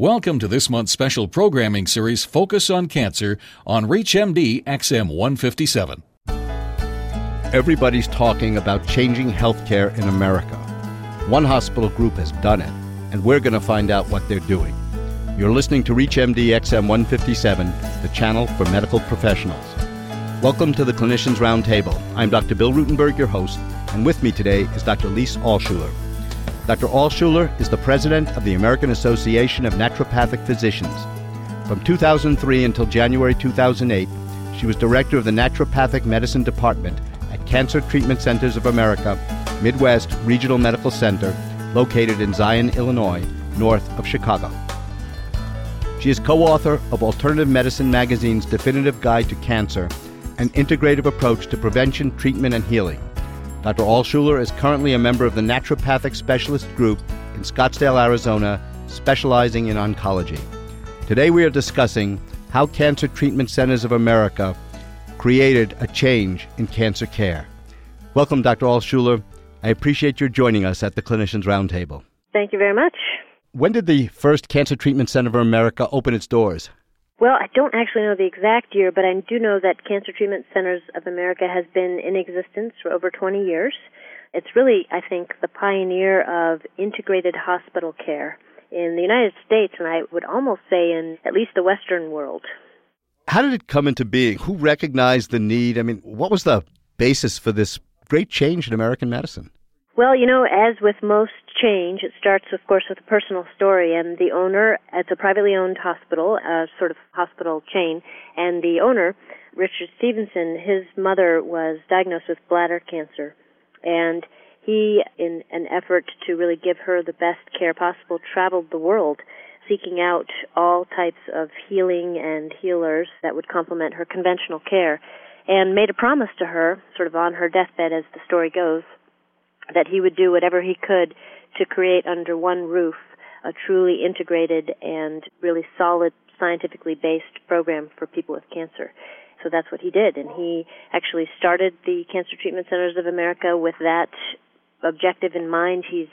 Welcome to this month's special programming series Focus on Cancer on ReachMD XM 157. Everybody's talking about changing healthcare in America. One hospital group has done it, and we're going to find out what they're doing. You're listening to ReachMD XM 157, the channel for medical professionals. Welcome to the Clinicians Roundtable. I'm Dr. Bill Rutenberg, your host, and with me today is Dr. Lise Alschuler. Dr. Alschuler is the president of the American Association of Naturopathic Physicians. From 2003 until January 2008, she was director of the Naturopathic Medicine Department at Cancer Treatment Centers of America, Midwest Regional Medical Center, located in Zion, Illinois, north of Chicago. She is co author of Alternative Medicine Magazine's Definitive Guide to Cancer, an integrative approach to prevention, treatment, and healing. Dr. Alschuler is currently a member of the Naturopathic Specialist Group in Scottsdale, Arizona, specializing in oncology. Today we are discussing how Cancer Treatment Centers of America created a change in cancer care. Welcome, Dr. Alschuler. I appreciate your joining us at the Clinicians Roundtable. Thank you very much. When did the first Cancer Treatment Center of America open its doors? Well, I don't actually know the exact year, but I do know that Cancer Treatment Centers of America has been in existence for over 20 years. It's really, I think, the pioneer of integrated hospital care in the United States, and I would almost say in at least the Western world. How did it come into being? Who recognized the need? I mean, what was the basis for this great change in American medicine? Well, you know, as with most change, it starts, of course, with a personal story. And the owner, it's a privately owned hospital, a sort of hospital chain, and the owner, Richard Stephenson, his mother was diagnosed with bladder cancer. And he, in an effort to really give her the best care possible, traveled the world seeking out all types of healing and healers that would complement her conventional care and made a promise to her, sort of on her deathbed as the story goes, that he would do whatever he could to create under one roof a truly integrated and really solid scientifically based program for people with cancer. So that's what he did. And he actually started the Cancer Treatment Centers of America with that objective in mind. He's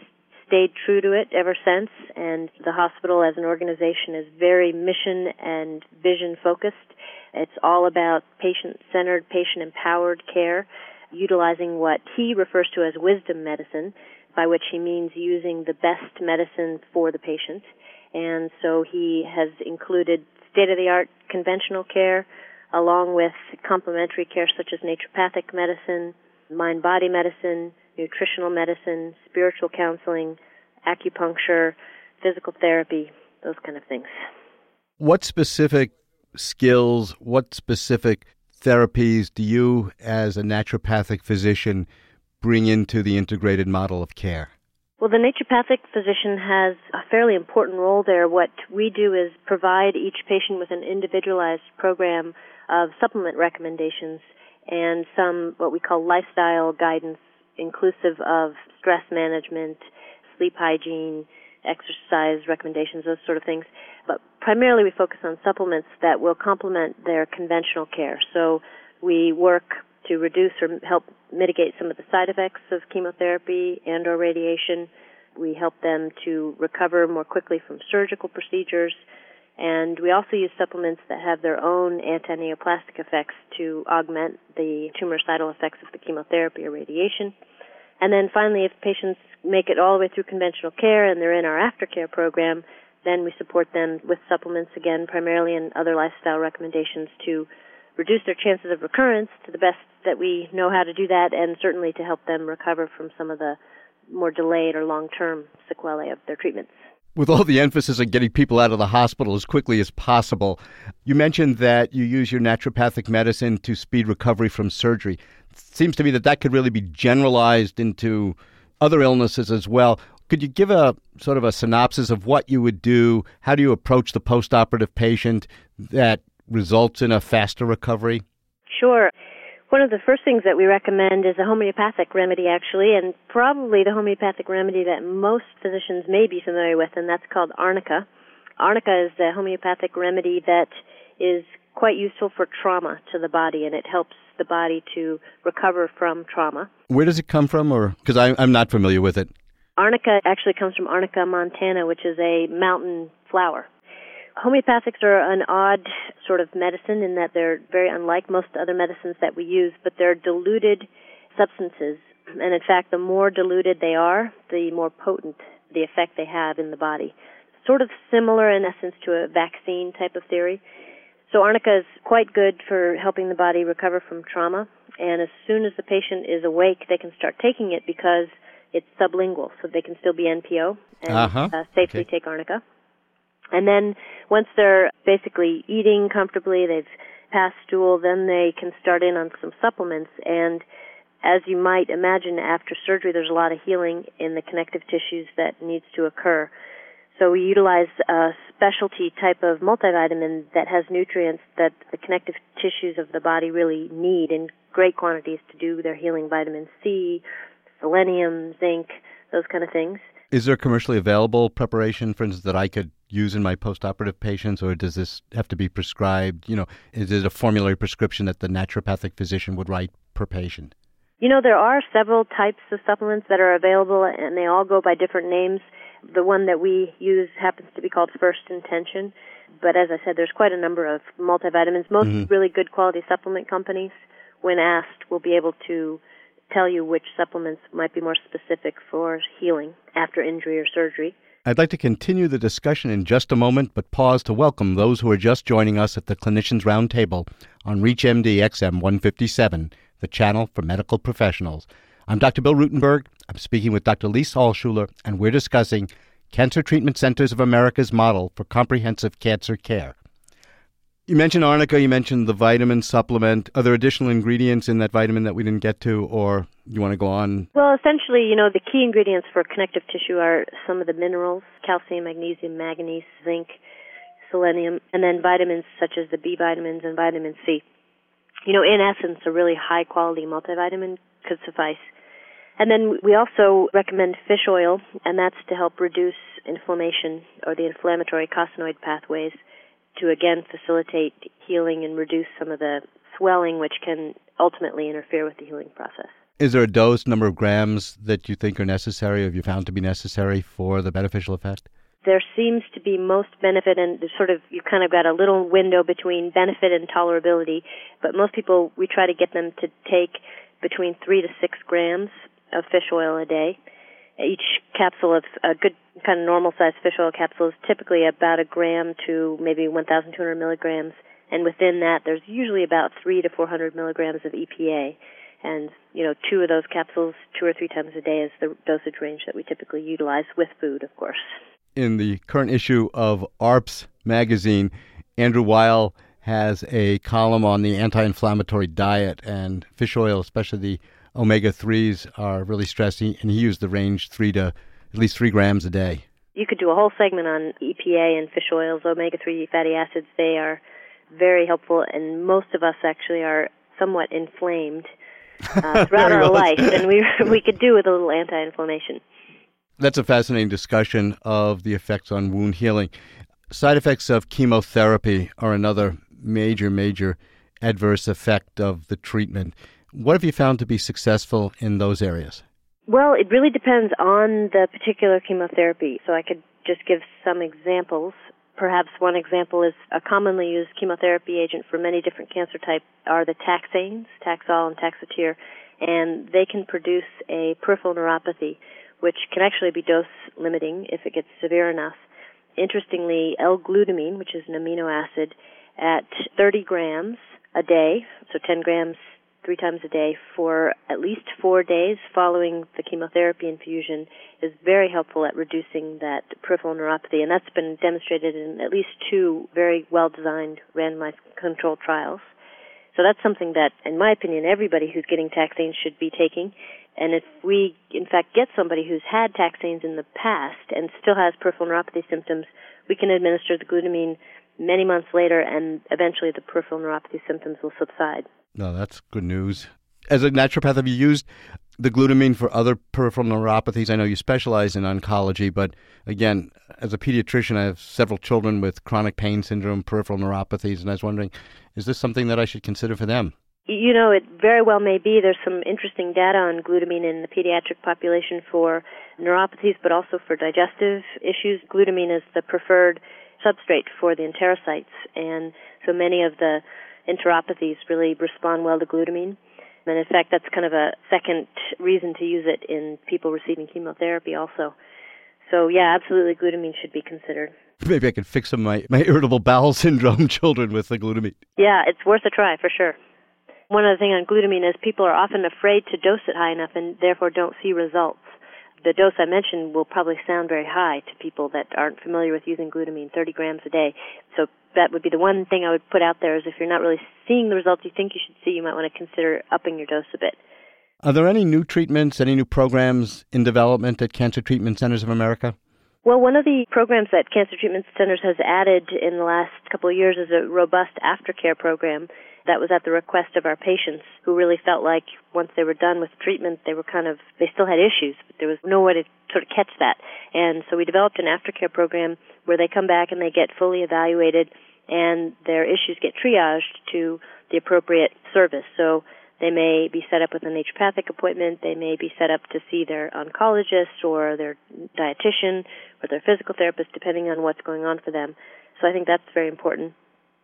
stayed true to it ever since. And the hospital as an organization is very mission and vision focused. It's all about patient centered, patient empowered care utilizing what he refers to as wisdom medicine, by which he means using the best medicine for the patient. And so he has included state of the art conventional care along with complementary care such as naturopathic medicine, mind body medicine, nutritional medicine, spiritual counseling, acupuncture, physical therapy, those kind of things. What specific skills, what specific therapies do you, as a naturopathic physician, bring into the integrated model of care? Well, the naturopathic physician has a fairly important role there. What we do is provide each patient with an individualized program of supplement recommendations and some what we call lifestyle guidance, inclusive of stress management, sleep hygiene, exercise recommendations, those sort of things. But primarily we focus on supplements that will complement their conventional care. So we work to reduce or help mitigate some of the side effects of chemotherapy and or radiation. We help them to recover more quickly from surgical procedures. And we also use supplements that have their own anti-neoplastic effects to augment the tumoricidal effects of the chemotherapy or radiation. And then finally, if patients make it all the way through conventional care and they're in our aftercare program, then we support them with supplements again, primarily and other lifestyle recommendations to reduce their chances of recurrence to the best that we know how to do that and certainly to help them recover from some of the more delayed or long-term sequelae of their treatments. With all the emphasis on getting people out of the hospital as quickly as possible, you mentioned that you use your naturopathic medicine to speed recovery from surgery. Seems to me that that could really be generalized into other illnesses as well. Could you give a sort of a synopsis of what you would do? How do you approach the postoperative patient that results in a faster recovery? Sure. One of the first things that we recommend is a homeopathic remedy, actually, and probably the homeopathic remedy that most physicians may be familiar with, and that's called arnica. Arnica is a homeopathic remedy that is quite useful for trauma to the body, and it helps the body to recover from trauma. Where does it come from, or because I'm not familiar with it? Arnica actually comes from Arnica montana, which is a mountain flower. Homeopathics are an odd sort of medicine in that they're very unlike most other medicines that we use, but they're diluted substances. And in fact, the more diluted they are, the more potent the effect they have in the body. Sort of similar in essence to a vaccine type of theory. So arnica is quite good for helping the body recover from trauma. And as soon as the patient is awake, they can start taking it because it's sublingual, so they can still be NPO and uh-huh. uh, safely okay. take arnica. And then once they're basically eating comfortably, they've passed stool, then they can start in on some supplements. And as you might imagine, after surgery, there's a lot of healing in the connective tissues that needs to occur. So we utilize a specialty type of multivitamin that has nutrients that the connective tissues of the body really need in great quantities to do their healing. Vitamin C, selenium, zinc, those kind of things. Is there commercially available preparation, for instance, that I could use in my postoperative patients, or does this have to be prescribed? You know, is it a formulary prescription that the naturopathic physician would write per patient? You know, there are several types of supplements that are available, and they all go by different names. The one that we use happens to be called First Intention, but as I said, there's quite a number of multivitamins. Most Mhm. really good quality supplement companies, when asked, will be able to tell you which supplements might be more specific for healing after injury or surgery. I'd like to continue the discussion in just a moment, but pause to welcome those who are just joining us at the Clinicians Roundtable on ReachMD XM 157, the channel for medical professionals. I'm Dr. Bill Rutenberg. I'm speaking with Dr. Lise Alschuler, and we're discussing Cancer Treatment Centers of America's model for comprehensive cancer care. You mentioned arnica, you mentioned the vitamin supplement. Are there additional ingredients in that vitamin that we didn't get to, or you want to go on? Well, essentially, you know, the key ingredients for connective tissue are some of the minerals calcium, magnesium, manganese, zinc, selenium, and then vitamins such as the B vitamins and vitamin C. You know, in essence, a really high quality multivitamin could suffice. And then we also recommend fish oil, and that's to help reduce inflammation or the inflammatory eicosanoid pathways to again facilitate healing and reduce some of the swelling, which can ultimately interfere with the healing process. Is there a dose, number of grams that you think are necessary, or have you found to be necessary for the beneficial effect? There seems to be most benefit, and sort of you kind of got a little window between benefit and tolerability. But most people, we try to get them to take between three to six grams of fish oil a day. Each capsule of a good kind of normal sized fish oil capsule is typically about a gram to maybe 1,200 milligrams, and within that, there's usually about three to 400 milligrams of EPA. And you know, two of those capsules, two or three times a day, is the dosage range that we typically utilize with food, of course. In the current issue of AARP's magazine, Andrew Weil has a column on the anti-inflammatory diet and fish oil, especially the omega threes, are really stressing, and he used the range three to at least three grams a day. You could do a whole segment on EPA and fish oils, omega 3 fatty acids. They are very helpful, and most of us actually are somewhat inflamed uh, throughout our life, and we we could do with a little anti-inflammation. That's a fascinating discussion of the effects on wound healing. Side effects of chemotherapy are another major, major adverse effect of the treatment. What have you found to be successful in those areas? Well, it really depends on the particular chemotherapy. So I could just give some examples. Perhaps one example is a commonly used chemotherapy agent for many different cancer types are the taxanes, Taxol and Taxotere, and they can produce a peripheral neuropathy, which can actually be dose limiting if it gets severe enough. Interestingly, L-glutamine, which is an amino acid, at 30 grams a day, so 10 grams three times a day for at least four days following the chemotherapy infusion is very helpful at reducing that peripheral neuropathy, and that's been demonstrated in at least two very well designed randomized controlled trials. So that's something that, in my opinion, everybody who's getting taxanes should be taking. And if we, in fact, get somebody who's had taxanes in the past and still has peripheral neuropathy symptoms, we can administer the glutamine many months later, and eventually the peripheral neuropathy symptoms will subside. No, that's good news. As a naturopath, have you used the glutamine for other peripheral neuropathies? I know you specialize in oncology, but again, as a pediatrician, I have several children with chronic pain syndrome, peripheral neuropathies, and I was wondering, is this something that I should consider for them? You know, it very well may be. There's some interesting data on glutamine in the pediatric population for neuropathies, but also for digestive issues. Glutamine is the preferred substrate for the enterocytes, and so many of the enteropathies really respond well to glutamine. And in fact, that's kind of a second reason to use it in people receiving chemotherapy also. So yeah, absolutely glutamine should be considered. Maybe I could fix some of my, my irritable bowel syndrome children with the glutamine. Yeah, it's worth a try for sure. One other thing on glutamine is people are often afraid to dose it high enough and therefore don't see results. The dose I mentioned will probably sound very high to people that aren't familiar with using glutamine, 30 grams a day. So that would be the one thing I would put out there is if you're not really seeing the results you think you should see, you might want to consider upping your dose a bit. Are there any new treatments, any new programs in development at Cancer Treatment Centers of America? Well, one of the programs that Cancer Treatment Centers has added in the last couple of years is a robust aftercare program that was at the request of our patients who really felt like once they were done with treatment, they were kind of, they still had issues, but there was no way to sort of catch that. And so we developed an aftercare program where they come back and they get fully evaluated and their issues get triaged to the appropriate service. So they may be set up with a naturopathic appointment. They may be set up to see their oncologist or their dietitian or their physical therapist, depending on what's going on for them. So I think that's very important.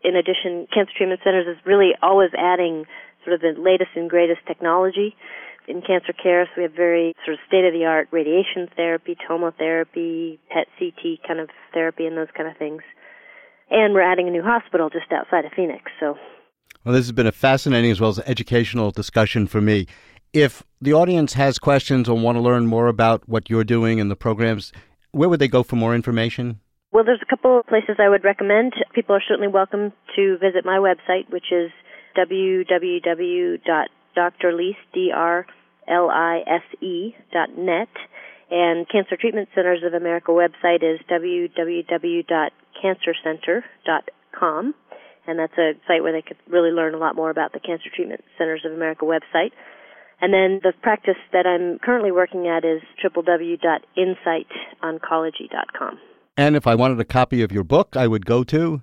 In addition, Cancer Treatment Centers is really always adding sort of the latest and greatest technology in cancer care. So we have very sort of state of the art radiation therapy, tomotherapy, PET CT kind of therapy, and those kind of things. And we're adding a new hospital just outside of Phoenix. So well, this has been a fascinating as well as educational discussion for me. If the audience has questions or want to learn more about what you're doing and the programs, where would they go for more information? Well, there's a couple of places I would recommend. People are certainly welcome to visit my website, which is www.drlise.net. And Cancer Treatment Centers of America website is www.cancercenter.com and that's a site where they could really learn a lot more about the Cancer Treatment Centers of America website. And then the practice that I'm currently working at is www.insightoncology.com. And if I wanted a copy of your book, I would go to?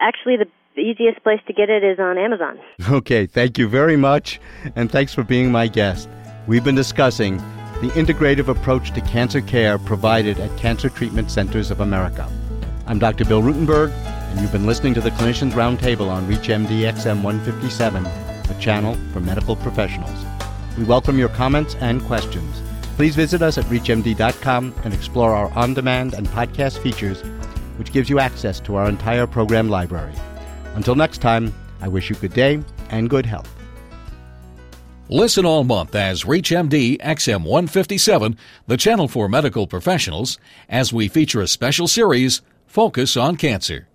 Actually, the easiest place to get it is on Amazon. Okay, thank you very much, and thanks for being my guest. We've been discussing the integrative approach to cancer care provided at Cancer Treatment Centers of America. I'm Dr. Bill Rutenberg and you've been listening to the Clinicians Roundtable on ReachMD XM 157, a channel for medical professionals. We welcome your comments and questions. Please visit us at ReachMD.com and explore our on demand and podcast features, which gives you access to our entire program library. Until next time, I wish you good day and good health. Listen all month as ReachMD XM 157, the channel for medical professionals, as we feature a special series, Focus on Cancer.